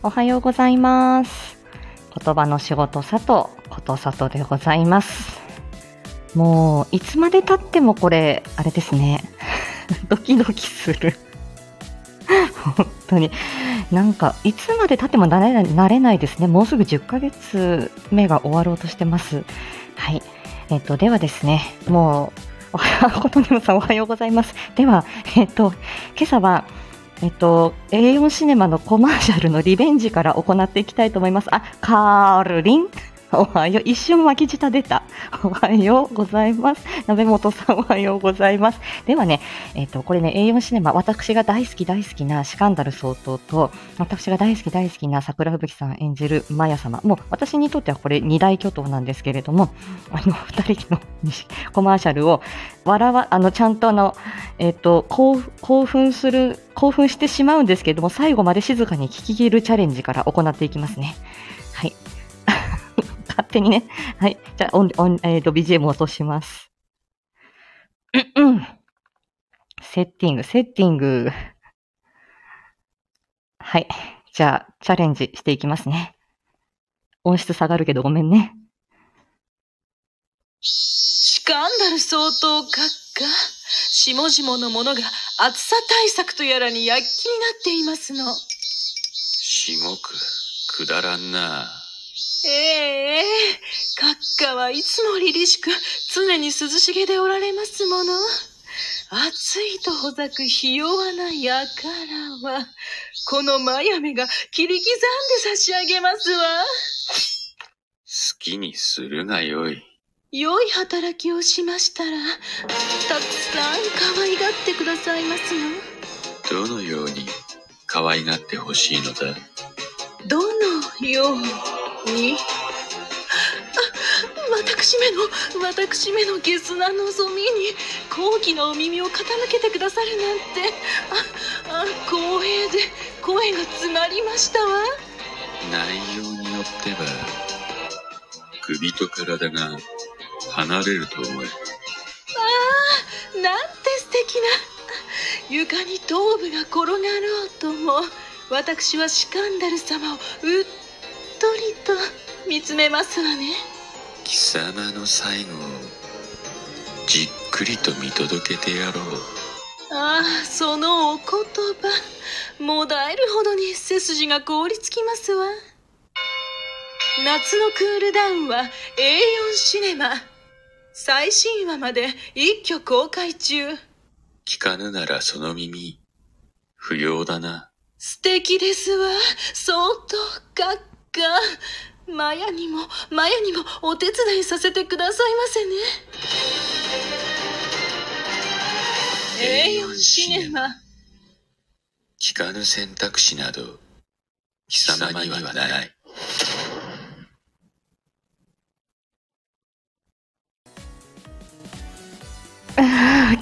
おはようございます。言葉の仕事佐藤、こと佐藤でございます。もう、いつまで経ってもこれ、あれですね。ドキドキする。本当に。なんか、いつまで経っても慣れない慣れないですね。もうすぐ10ヶ月目が終わろうとしてます。はい。えっ、と、ではですね、もう、おは、ことにもさんおはようございます。では、えっ、と、今朝は、えっと、A4 シネマのコマーシャルのリベンジから行っていきたいと思います。あ、カールリンおはよう。一瞬巻き舌出た。おはようございます。鍋本さんおはようございます。ではね、えっ、と、これね、A4 シネマ、私が大好き大好きなシカンダル総統と、私が大好き大好きな桜吹雪さん演じるマヤ様。もう私にとってはこれ二大巨頭なんですけれども、あの、二人のコマーシャルを、笑わ、あの、ちゃんとあの、えっ、と、興興奮する、興奮してしまうんですけれども、最後まで静かに聞き切るチャレンジから行っていきますね。はい。勝手にね。はい。じゃあ、オン、オン、えっ、と、BGM を落とします。うんうん。セッティング、セッティング。はい。じゃあ、チャレンジしていきますね。音質下がるけどごめんね。シカンダル相当閣下。下々の者が暑さ対策とやらに躍起になっていますの。しごくくだらんな。ええ閣下はいつも凛々しく常に涼しげでおられますもの。暑いとほざくひ弱な輩は、このマヤメが切り刻んで差し上げますわ。好きにするがよい。良い働きをしましたら、たくさん可愛がってくださいますの。どのように可愛がってほしいのだ？どのように？あ私めの私めのゲスな望みに高貴なお耳を傾けてくださるなんて。ああ光栄で声が詰まりましたわ。内容によっては、首と体が離れると思え。なんて素敵な。床に頭部が転がろうとも私はシカンダル様をうっとりと見つめますわね。貴様の最後をじっくりと見届けてやろう。ああそのお言葉もだえるほどに背筋が凍りつきますわ。夏のクールダウンは A4 シネマ。最新話まで一挙公開中。聞かぬならその耳、不要だな。素敵ですわ。相当閣下マヤにもマヤにもお手伝いさせてくださいませね A4 シネマ聞かぬ選択肢など、貴様にはない。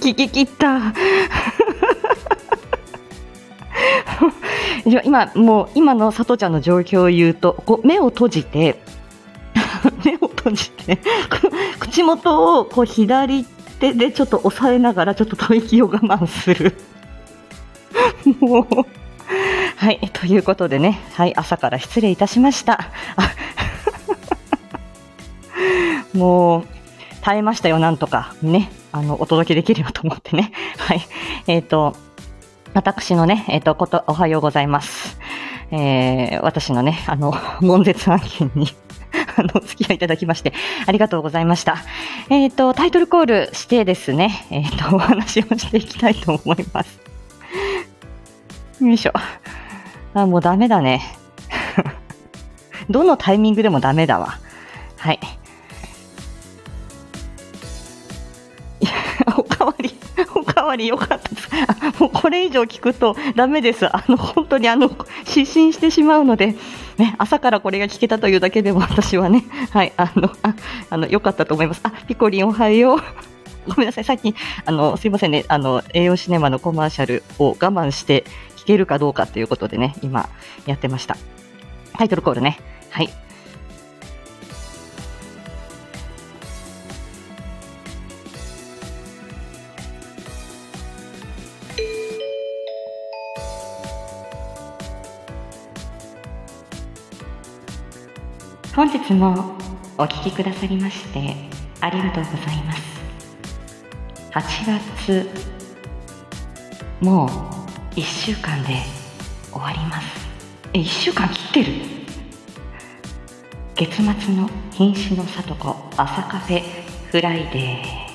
聞き切った。今、もう、今の佐藤ちゃんの状況を言うと、こう目を閉じて、目を閉じて、口元をこう左手でちょっと押さえながら、ちょっと吐息を我慢する。もう、はい、ということでね、はい、朝から失礼いたしました。もう、耐えましたよ、なんとか。ね。あの、お届けできるよと思ってね。はい。えっ、と、私のね、えっ、と、こと、おはようございます。えー、私のね、あの、悶絶案件に、あの、お付き合いいただきまして、ありがとうございました。えっ、と、タイトルコールしてですね、えっ、と、お話をしていきたいと思います。よいしょ。あ、もうダメだね。どのタイミングでもダメだわ。はい。おかわり、おかわりよかった。もうこれ以上聞くとダメです。あの、本当にあの、失神してしまうので、ね、朝からこれが聞けたというだけでも私はね、はい、あの、ああの、よかったと思います。あ、ピコリンおはよう。ごめんなさい、さっき、あの、すいませんね、あの、栄養シネマのコマーシャルを我慢して聞けるかどうかということでね、今、やってました。タイトルコールね。はい。本日もお聴きくださりましてありがとうございます。8月もう1週間で終わります。え1週間切ってる？月末の瀕死の里子朝カフェフライデー。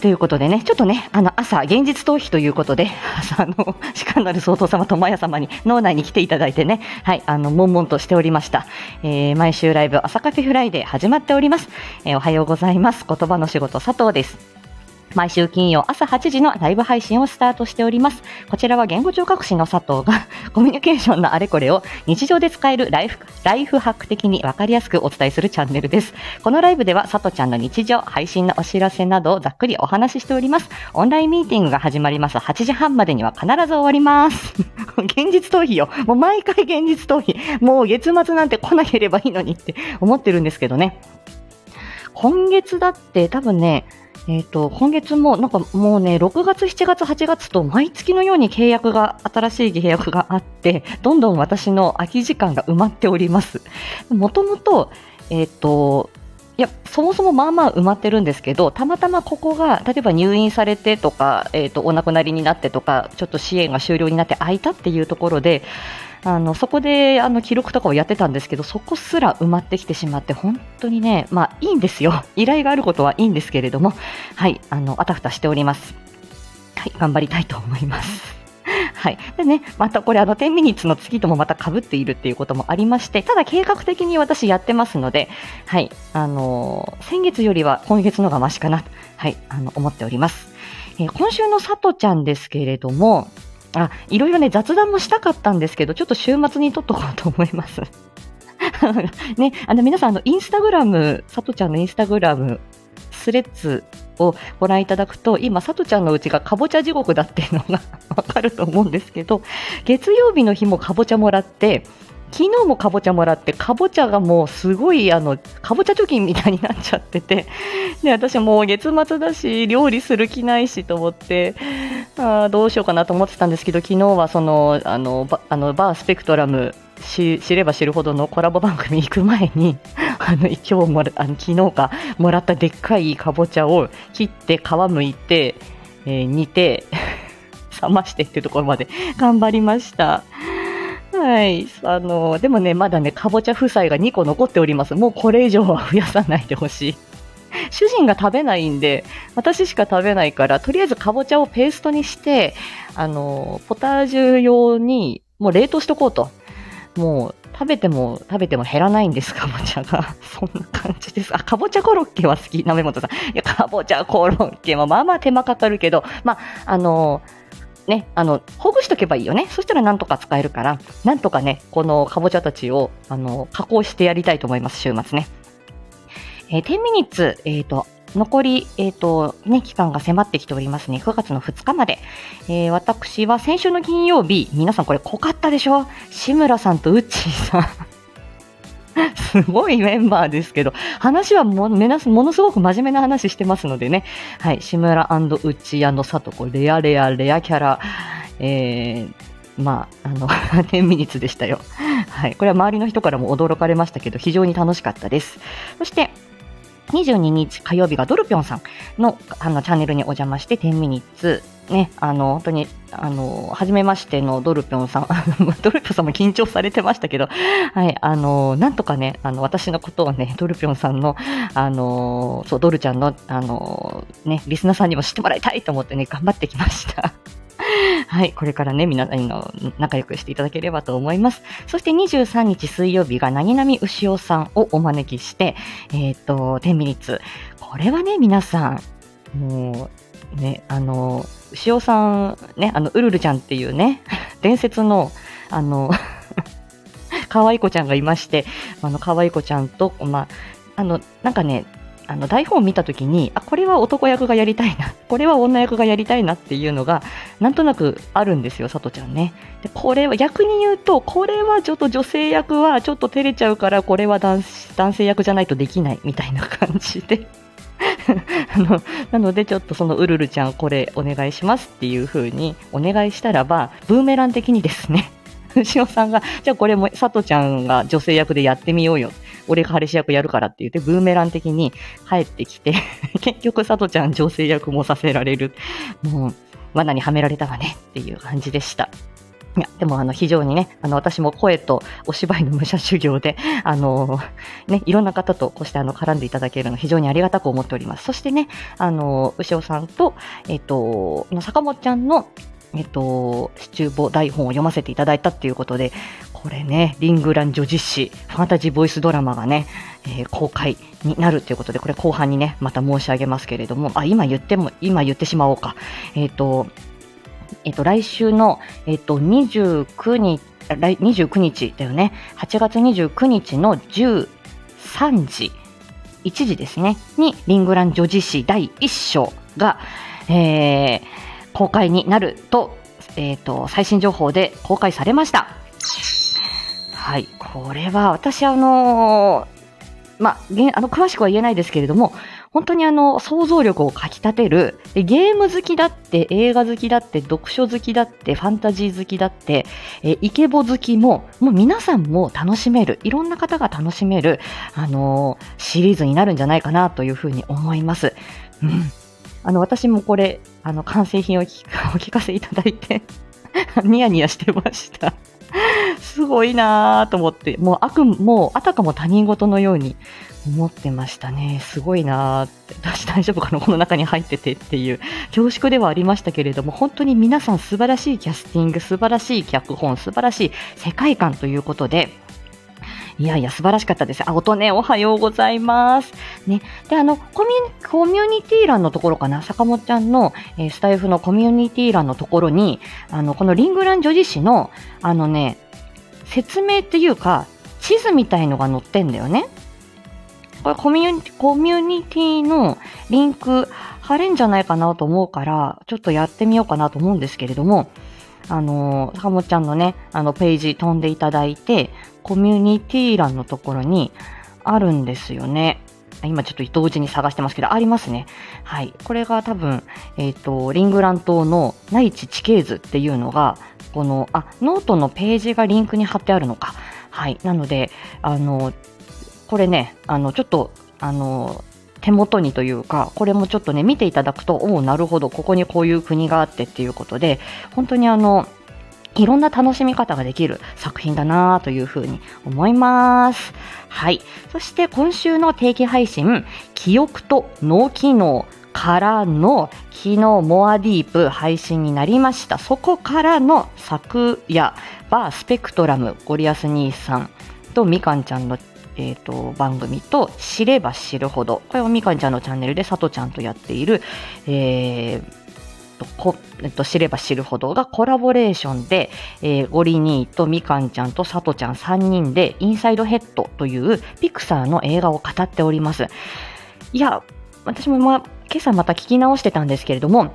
ということでね、ちょっとね、あの、朝、現実逃避ということで、朝、あの、士官なる総統様とマヤ様に、脳内に来ていただいてね、はい、あの、悶々としておりました。えー、毎週ライブ、朝カフェフライデー始まっております。えー、おはようございます。言葉の仕事、佐藤です。毎週金曜朝8時のライブ配信をスタートしております。こちらは言語聴覚士の佐藤が コミュニケーションのあれこれを日常で使えるライフライフハック的にわかりやすくお伝えするチャンネルです。このライブでは佐藤ちゃんの日常、配信のお知らせなどをざっくりお話ししております。オンラインミーティングが始まります8時半までには必ず終わります。現実逃避よ。もう毎回現実逃避。もう月末なんて来なければいいのにって思ってるんですけどね。今月だって多分ね、えっ、と、今月も、なんかもうね、6月、7月、8月と毎月のように契約が、新しい契約があって、どんどん私の空き時間が埋まっております。もともと、えっ、と、いや、そもそもまあまあ埋まってるんですけど、たまたまここが、例えば入院されてとか、えっ、と、お亡くなりになってとか、ちょっと支援が終了になって空いたっていうところで、あのそこであの記録とかをやってたんですけど、そこすら埋まってきてしまって、本当にね、まあいいんですよ。依頼があることはいいんですけれども、はい、あの、あたふたしております。はい、頑張りたいと思います。はい。でね、またこれあの10ミニッツの次ともまた被っているっていうこともありまして、ただ計画的に私やってますので、はい、あのー先月よりは今月のがマシかな、はい、あの、思っております。えー今週のさとちゃんですけれども、あ、いろいろね、雑談もしたかったんですけど、ちょっと週末に撮っとこうと思います。ね、あの皆さん、あの、インスタグラム、さとちゃんのインスタグラム、スレッズをご覧いただくと、今、さとちゃんのうちがかぼちゃ地獄だっていうのが わかると思うんですけど、月曜日の日もかぼちゃもらって、昨日もかぼちゃもらって、かぼちゃがもうすごい、あの、かぼちゃ貯金みたいになっちゃってて、で、私もう月末だし、料理する気ないしと思って、あどうしようかなと思ってたんですけど、昨日はその、あの、バあのバースペクトラム、し知れば知るほどのコラボ番組行く前に、あの、今日も、あの、昨日か、もらったでっかいかぼちゃを切って、皮むいて、えー煮て、冷ましてっていうところまで頑張りました。はい。あの、でもね、まだね、かぼちゃ夫妻が2個残っております。もうこれ以上は増やさないでほしい。主人が食べないんで、私しか食べないから、とりあえずかぼちゃをペーストにして、あの、ポタージュ用に、もう冷凍しとこうと。もう、食べても、食べても減らないんです、かぼちゃが。そんな感じです。あ、かぼちゃコロッケは好き、なめもとさん。いや、かぼちゃコロッケもまあまあ手間かかるけど、まあ、あの、ね、あの、ほぐしとけばいいよね。そしたらなんとか使えるから、なんとかね、このかぼちゃたちを、あの、加工してやりたいと思います、週末ね。えー、10ミニッツ、えっ、と、残り、えっ、と、ね、期間が迫ってきておりますね。9月の2日まで。えー私は先週の金曜日、皆さんこれ濃かったでしょ？志村さんとウッチーさん。すごいメンバーですけど、話はもものすごく真面目な話してますのでね。はい、志村ウッチーさとこ、レアレアレアキャラ、えー、まあ、あの、10ミニッツでしたよ。はい、これは周りの人からも驚かれましたけど、非常に楽しかったです。そして、22日火曜日がドルピョンさんのあのチャンネルにお邪魔して10ミニッツね、あの、本当に、あの、初めましてのドルピョンさん、ドルピョンさんも緊張されてましたけど、はい、あの、なんとかね、あの、私のことをね、ドルピョンさんの、あの、そう、ドルちゃんの、あの、ね、リスナーさんにも知ってもらいたいと思ってね、頑張ってきました。はい、これからね、皆さんの仲良くしていただければと思います。そして23日水曜日が、なぎなみうしおさんをお招きして、えっ、と、10ミニッツ。これはね、皆さん、もう、ね、あの、尾さん、ね、あの、ウルルちゃんっていうね、伝説の、あの、可愛い子ちゃんがいまして、あの、可愛い子ちゃんと、まあ、あの、なんかね、あの、台本を見たときに、あ、これは男役がやりたいな、これは女役がやりたいなっていうのが、なんとなくあるんですよ、さとちゃんね。で、これは、逆に言うと、これはちょっと女性役はちょっと照れちゃうから、これは男男性役じゃないとできないみたいな感じで。あの、なのでちょっとそのうるるちゃんこれお願いしますっていう風にお願いしたらば、ブーメラン的にですね、しおさんが、じゃあこれもさとちゃんが女性役でやってみようよ。俺が彼氏役やるからって言って、ブーメラン的に帰ってきて、結局さとちゃん女性役もさせられる。もう、罠にはめられたわねっていう感じでした。いや、でもあの非常にね、あの私も声とお芝居の武者修行で、あのね、いろんな方とこうしてあの絡んでいただけるの非常にありがたく思っております。そしてね、あの、牛尾さんと、えっと、坂本ちゃんの、えっと、シチューボ台本を読ませていただいたっていうことで、これね、リングラン女実史、ファンタジーボイスドラマがね、えー、公開になるということで、これ後半にね、また申し上げますけれども、あ、今言っても、今言ってしまおうか。えっ、ー、と、えっ、ー、と、来週の、えっ、と、29日、来29日だよね。8月29日の13時、1時ですね、に、リングラン女子誌第1章が、えー、公開になると、えっ、ー、と、最新情報で公開されました。はい、これは私あのー、まあ、あの、詳しくは言えないですけれども、本当にあの、想像力をかき立てる、ゲーム好きだって、映画好きだって、読書好きだって、ファンタジー好きだって、えイケボ好きも、もう皆さんも楽しめる、いろんな方が楽しめる、あのー、シリーズになるんじゃないかなというふうに思います。うん。あの、私もこれ、あの、完成品をお聞かせいただいてニヤニヤしてましたすごいなぁと思って、もう悪、もうあたかも他人事のように思ってましたね。すごいなぁって、私大丈夫かなこの中に入っててっていう恐縮ではありましたけれども、本当に皆さん素晴らしいキャスティング、素晴らしい脚本、素晴らしい世界観ということで、いやいや、素晴らしかったです。あ、音ね、おはようございます。ね。で、あの、コミュニティ欄のところかな、坂本ちゃんの、えー、スタイフのコミュニティ欄のところに、あの、このリングラン女子誌の、あのね、説明っていうか、地図みたいのが載ってんだよね。これコミュコミュニティのリンク貼れんじゃないかなと思うから、ちょっとやってみようかなと思うんですけれども、あの、坂本ちゃんのね、あの、ページ飛んでいただいて、コミュニティ欄のところにあるんですよね。今ちょっと同時に探してますけど、ありますね。はい。これが多分、えっ、ー、と、リングラン島の内地地形図っていうのが、この、あ、ノートのページがリンクに貼ってあるのか。はい。なので、あの、これね、あの、ちょっと、あの、手元にというか、これもちょっとね、見ていただくと、おお、なるほど、ここにこういう国があってっていうことで、本当にあの、いろんな楽しみ方ができる作品だなというふうに思います。はい。そして今週の定期配信、記憶と脳機能からの昨日 more deep 配信になりました。そこからの昨夜、バースペクトラム、ゴリアス兄さんとみかんちゃんのえーと、番組と知れば知るほどこれはみかんちゃんのチャンネルでさとちゃんとやっている、えーとこえっと、知れば知るほどがコラボレーションで、えー、ゴリニーとみかんちゃんとさとちゃん3人でインサイドヘッドというピクサーの映画を語っております。いや、私も、ま今朝また聞き直してたんですけれども、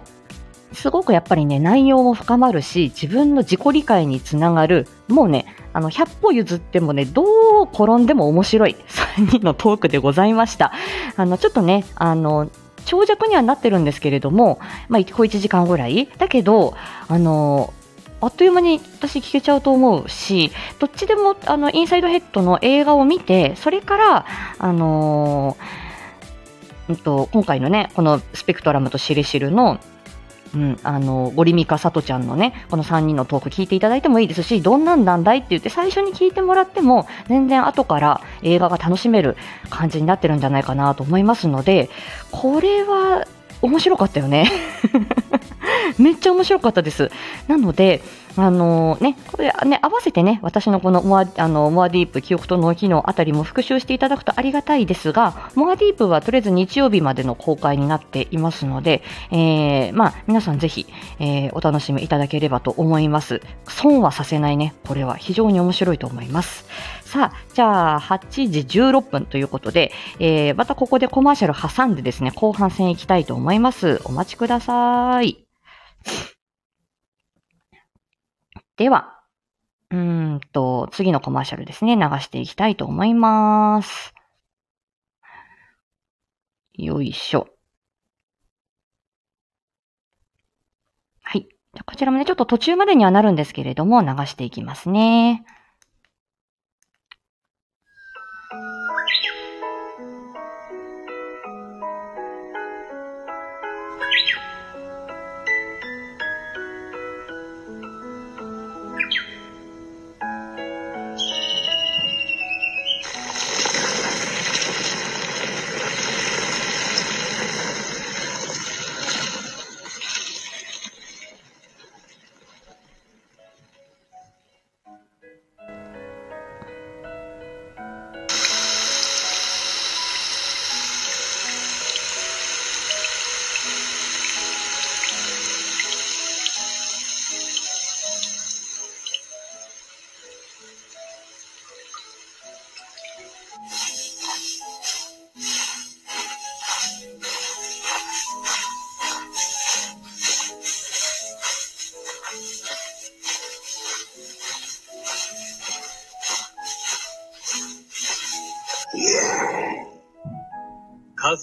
すごくやっぱりね、内容も深まるし、自分の自己理解につながる、もうね、あの、100歩譲ってもね、どう転んでも面白い3人のトークでございました。あの、ちょっとね、あの、長尺にはなってるんですけれども、まあ、小1時間ぐらい。だけど、あの、あっという間に私聞けちゃうと思うし、どっちでも、あの、インサイドヘッドの映画を見て、それから、あのうんと、今回のね、このスペクトラムとしるしるのうん、あの、ゴリミカサトちゃんのね、この3人のトーク聞いていただいてもいいですし、どんなんなんだいって言って最初に聞いてもらっても、全然後から映画が楽しめる感じになってるんじゃないかなと思いますので、これは面白かったよね。めっちゃ面白かったです。なので、あのー、ね、これね、合わせてね、私のこのモアあのモアディープ、記憶と脳機能あたりも復習していただくとありがたいですが、モアディープはとりあえず日曜日までの公開になっていますので、えー、まあ、皆さんぜひ、えー、お楽しみいただければと思います。損はさせないね、これは非常に面白いと思います。さあ、じゃあ、8時16分ということで、えー、またここでコマーシャル挟んでですね、後半戦行きたいと思います。お待ちください。では、うんと、次のコマーシャルですね、流していきたいと思います。よいしょ。はい。こちらもね、ちょっと途中までにはなるんですけれども、流していきますね。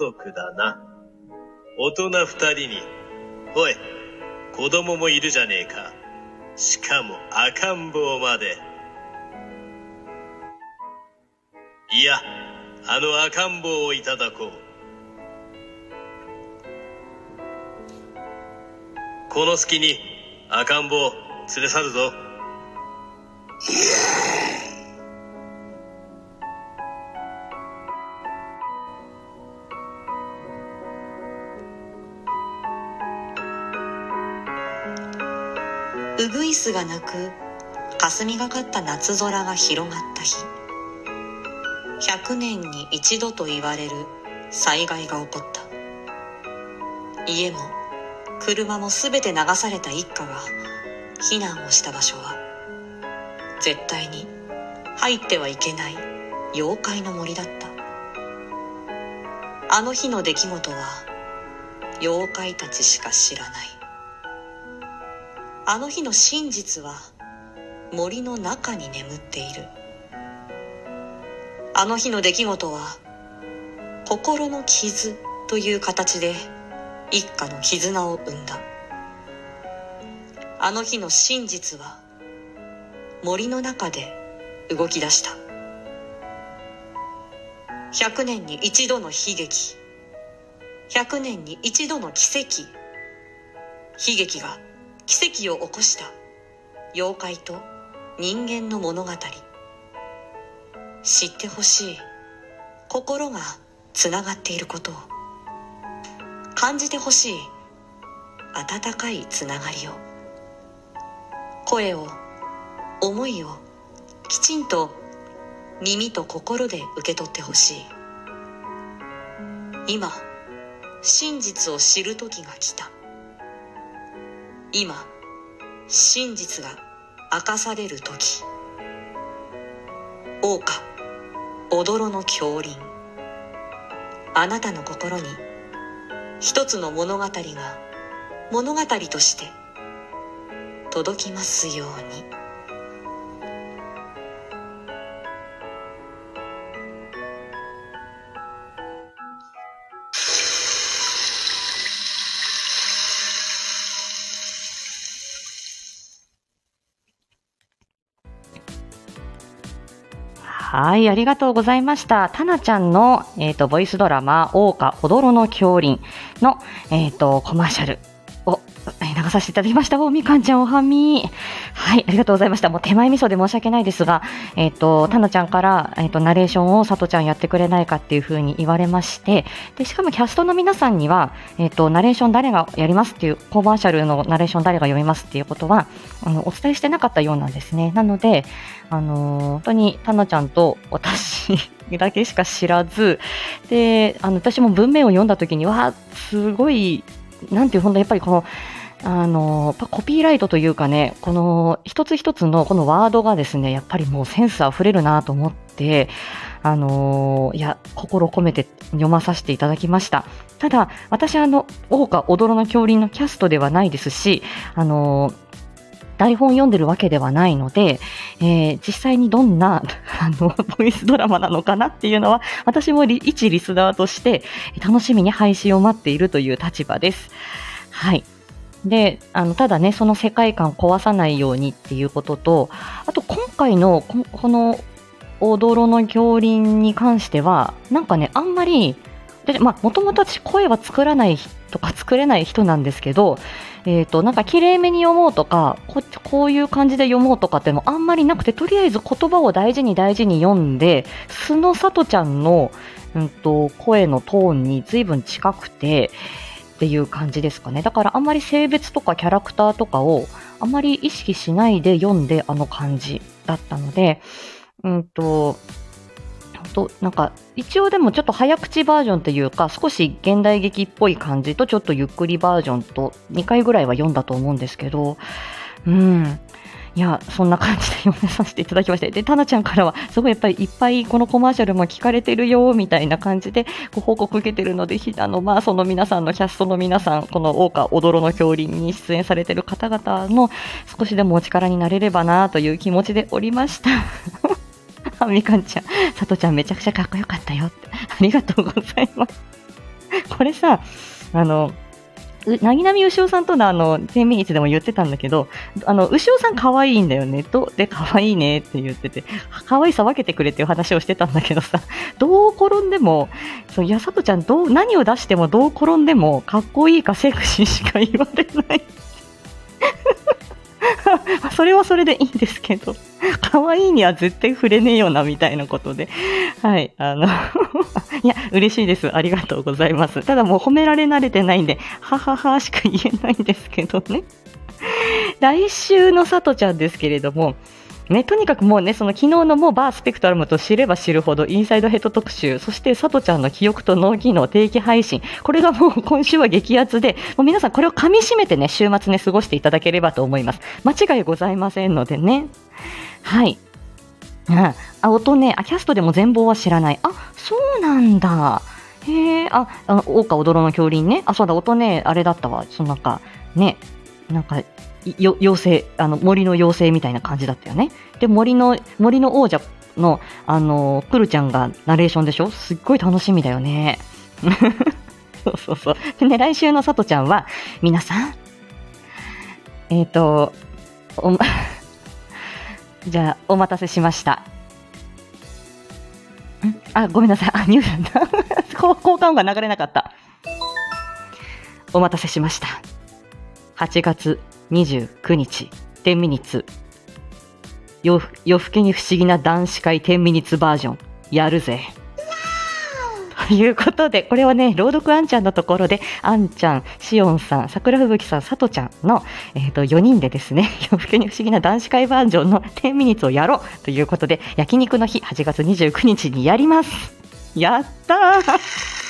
族だな。大人二人に。おい、子供もいるじゃねえか。しかも赤ん坊まで。いや、あの赤ん坊をいただこう。この隙に赤ん坊連れ去るぞ。スが鳴く霞がかった夏空が広がった日。100年に一度と言われる災害が起こった。家も車も全て流された一家が避難をした場所は絶対に入ってはいけない妖怪の森だった。あの日の出来事は妖怪たちしか知らない。あの日の真実は森の中に眠っている。あの日の出来事は心の傷という形で一家の絆を生んだ。あの日の真実は森の中で動き出した。100年に一度の悲劇。100年に一度の奇跡。悲劇が奇跡を起こした。妖怪と人間の物語。知ってほしい。心がつながっていることを。感じてほしい。温かいつながりを。声を思いをきちんと耳と心で受け取ってほしい。今真実を知る時が来た。今真実が明かされる時王家踊の狂輪あなたの心に一つの物語が物語として届きますように。はい、ありがとうございました。タナちゃんの、えっ、と、ボイスドラマ、桜花踊ろの恐竜の、えっ、と、コマーシャルを、え流させていただきました。お、みかんちゃんおはみ。はい、ありがとうございました。もう手前味噌で申し訳ないですが、えっ、と、タナちゃんから、えっ、と、ナレーションをさとちゃんやってくれないかっていうふうに言われまして、で、しかもキャストの皆さんには、えっ、と、ナレーション誰がやりますっていう、コマーシャルのナレーション誰が読みますっていうことは、あの、お伝えしてなかったようなんですね。なので、あの本当にタナちゃんと私だけしか知らず、で、あの、私も文面を読んだ時には、すごい、なんていう、本当やっぱりこの、あの、コピーライトというかね、この一つ一つのこのワードがですね、やっぱりもうセンス溢れるなと思って、あのいや、心込めて読まさせていただきました。ただ、私あの、桜花踊ろの恐竜のキャストではないですし、あの台本読んでるわけではないので、えー実際にどんな、あの、ボイスドラマなのかなっていうのは、私も一リスナーとして、楽しみに配信を待っているという立場です。はい。で、あの、ただね、その世界観を壊さないようにっていうことと、あと今回のここのおどろの恐林に関しては、なんかね、あんまり、もともと私声は作らないとか作れない人なんですけど、えっ、と、なんか綺麗めに読もうとか、ここういう感じで読もうとかってもあんまりなくて、とりあえず言葉を大事に大事に読んで、素のさとちゃんの、うんと、声のトーンに随分近くて、っていう感じですかね。だからあんまり性別とかキャラクターとかをあまり意識しないで読んであの感じだったので、うんと、となんか一応でもちょっと早口バージョンというか少し現代劇っぽい感じとちょっとゆっくりバージョンと2回ぐらいは読んだと思うんですけど、うん、いや、そんな感じで読めさせていただきまして、で、タナちゃんからは、すごいやっぱりいっぱいこのコマーシャルも聞かれてるよ、みたいな感じでご報告受けてるので、あの、まあ、その皆さんのキャストの皆さん、この大岡踊の恐竜に出演されてる方々の少しでもお力になれればな、という気持ちでおりました。あみかんちゃん、さとちゃんめちゃくちゃかっこよかったよって。ありがとうございます。これさ、あの、なぎなみうしおさんとのあの、10ミニッツでも言ってたんだけど、あの、牛尾さん可愛いんだよね。と、で、可愛いねって言ってて、可愛さ分けてくれっていう話をしてたんだけどさ、どう転んでも、そう、やさとちゃんどう、何を出してもどう転んでも、かっこいいかセクシーしか言われない。それはそれでいいんですけど、可愛いには絶対触れねえよな、みたいなことで。はい、あのいや、嬉しいです。ありがとうございます。ただもう褒められ慣れてないんで、はははしか言えないんですけどね。来週のさとちゃんですけれども、ね、とにかくもうね、その昨日のもうバースペクトラムと知れば知るほどインサイドヘッド特集、そしてさとちゃんの記憶と脳機能定期配信、これがもう 今週は激アツで、もう皆さんこれを噛み締めてね、週末ね、過ごしていただければと思います。間違いございませんのでね。はい。うん、あ、音ね、あ、キャストでも全貌は知らない。あ、そうなんだ。へえ、あ、あの、大岡踊の恐竜ね。あ、そうだ、音ね、あれだったわ。そのなんか、ね、なんか、妖精、あの、森の妖精みたいな感じだったよね。で、森の、森の王者の、あの、プルちゃんがナレーションでしょ？すっごい楽しみだよね。そうそうそう。でね、来週のさとちゃんは、皆さん、えっ、ー、と、お、じゃあ、お待たせしました。あ、ごめんなさい。あ、ニュースだ。交換音が流れなかった。お待たせしました。8月29日、10ミニッツ。夜更けに不思議な男子会10ミニッツバージョン、やるぜ。ということで、これはね、朗読あんちゃんのところで、あんちゃん、しおんさん、桜吹雪さん、さとちゃんの、えっ、ー、と、4人でですね、夜更けに不思議な男子会バージョンの10ミニッツをやろうということで、焼肉の日、8月29日にやります。やったー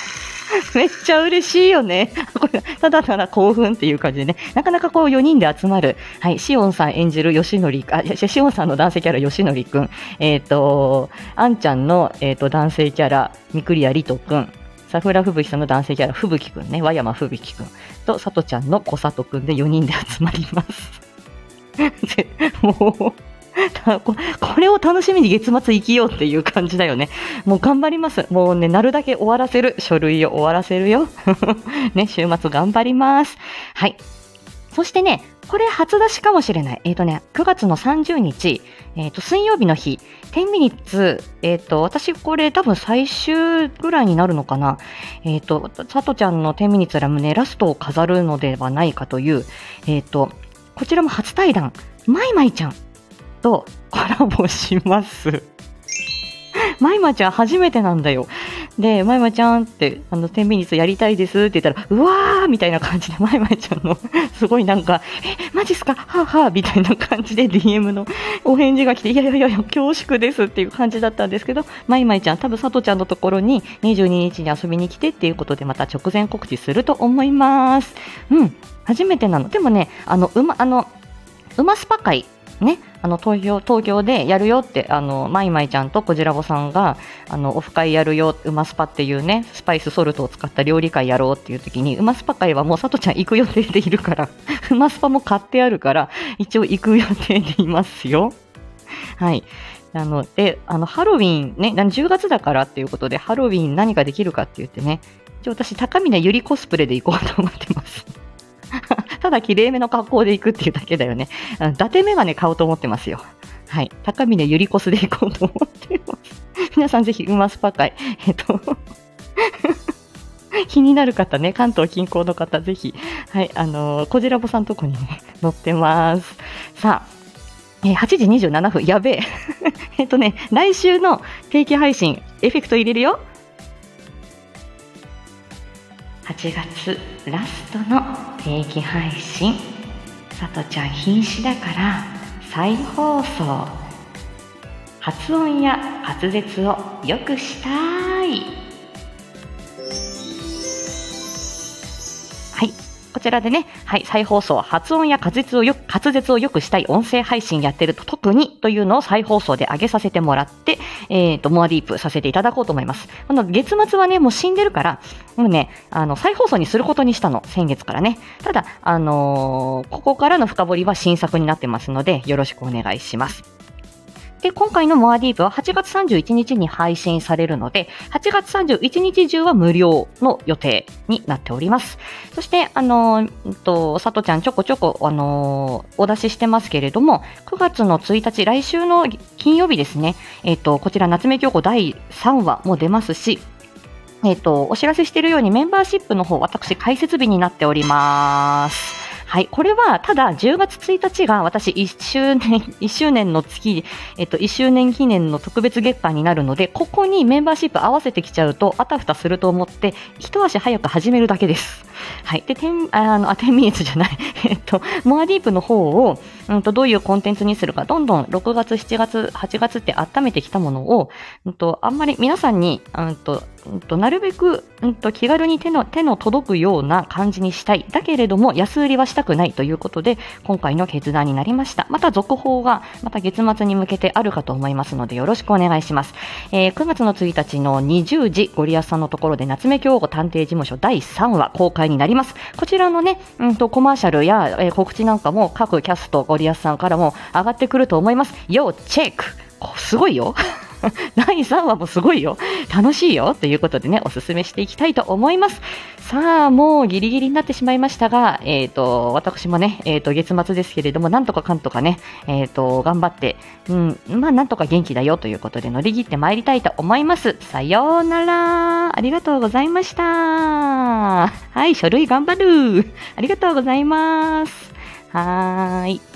めっちゃ嬉しいよね。これ、ただただ興奮っていう感じでね、なかなかこう4人で集まる、はい、シオンさん演じる吉典、あ、シオンさんの男性キャラ吉典くん、えっ、ー、と、あんちゃんの、えっ、ー、と、男性キャラ、三栗谷りとくん、桜吹雪さんの男性キャラ、吹雪くんね、和山吹雪くん。と、さとちゃんの小里くんで4人で集まります。もう、これを楽しみに月末生きようっていう感じだよね。もう頑張ります。もうね、なるだけ終わらせる。書類を終わらせるよ。ね、週末頑張ります。はい。そしてね、これ初出しかもしれない。えっ、ー、とね、9月の30日、えっ、ー、と、水曜日の日、10ミニッツ、えっ、ー、と、私これ多分最終ぐらいになるのかな。えっ、と、さとちゃんの10ミニッツラムね、ラストを飾るのではないかという、えっ、と、こちらも初対談、まいまいちゃんとコラボします。まいまちゃん初めてなんだよ。で、まいまちゃんって、あの、10ミニッツやりたいですって言ったら、うわーみたいな感じで、まいまいちゃんの、すごいなんか、え、マジっすか？はぁはぁみたいな感じで DM のお返事が来て、いやいやいや、恐縮ですっていう感じだったんですけど、まいまいちゃん、多分さとちゃんのところに22日に遊びに来てっていうことで、また直前告知すると思います。うん、初めてなの。でもね、あの、うま、あの、うまスパ会ね、あの東京東京でやるよって、あのマイマイちゃんとこじらぼさんがあのオフ会やるよ、うまスパっていうね、スパイスソルトを使った料理会やろうっていう時に、うまスパ会はもうさとちゃん行く予定でいるから、うまスパも買ってあるから、一応行く予定でいますよ。はい。あの、で、あの、ハロウィンね、10月だからっていうことで、ハロウィン何かできるかって言ってね、一応私、高峰ゆりコスプレで行こうと思ってます。ただ綺麗めの格好で行くっていうだけだよね。あの伊達メガネ買おうと思ってますよ。はい。高峰ゆりこすで行こうと思ってます。皆さんぜひ、ウマスパ会、えっと、気になる方ね、関東近郊の方、ぜひ、はい、あのー、こじらぼさんとこにね、載ってます。さあ、えー8時27分、やべえ。えっとね、来週の定期配信、エフェクト入れるよ。8月ラストの定期配信。さとちゃん瀕死だから、再放送。発音や滑舌を良くしたい。こちらでね、はい、再放送、発音や滑舌をよく、滑舌を良くしたい音声配信やってると特にというのを再放送で上げさせてもらって、えっ、と、モアディープさせていただこうと思います。この月末はね、もう死んでるから、もうね、あの、再放送にすることにしたの、先月からね。ただ、あのーここからの深掘りは新作になってますので、よろしくお願いします。で、今回のモアディープは8月31日に配信されるので、8月31日中は無料の予定になっております。そして、あのー、と、さとちゃんちょこちょこ、あのーお出ししてますけれども、9月の1日、来週の金曜日ですね、えっ、と、こちら夏目京子第3話も出ますし、えっ、と、お知らせしているようにメンバーシップの方、私、解説日になっております。はい。これは、ただ、10月1日が私、1周年、1周年の月、えっと、1周年記念の特別月間になるので、ここにメンバーシップ合わせてきちゃうと、あたふたすると思って、一足早く始めるだけです。はい。で、10、あの、あ、10ミニッツじゃない。えっと、モアディープの方を、うんと、どういうコンテンツにするか、どんどん6月、7月、8月って温めてきたものを、うんと、あんまり皆さんに、うんと、うんと、なるべく、うんと、気軽に手の、手の届くような感じにしたい。だけれども、安売りはしたくないということで、今回の決断になりました。また続報が、また月末に向けてあるかと思いますので、よろしくお願いします。えー9月の1日の20時、ゴリアスさんのところで、夏目鏡子探偵事務所第3話公開になります。こちらのね、うんと、コマーシャルや、えー告知なんかも各キャスト、ゴリアスさんからも上がってくると思います。要チェックすごいよ 第3話もすごいよ。楽しいよ。ということでね、おすすめしていきたいと思います。さあ、もうギリギリになってしまいましたが、えっ、と、私もね、えっ、と、月末ですけれども、なんとかかんとかね、えっ、と、頑張って、うん、まあ、なんとか元気だよということで乗り切って参りたいと思います。さようなら。ありがとうございました。はい、書類頑張る。ありがとうございます。はーい。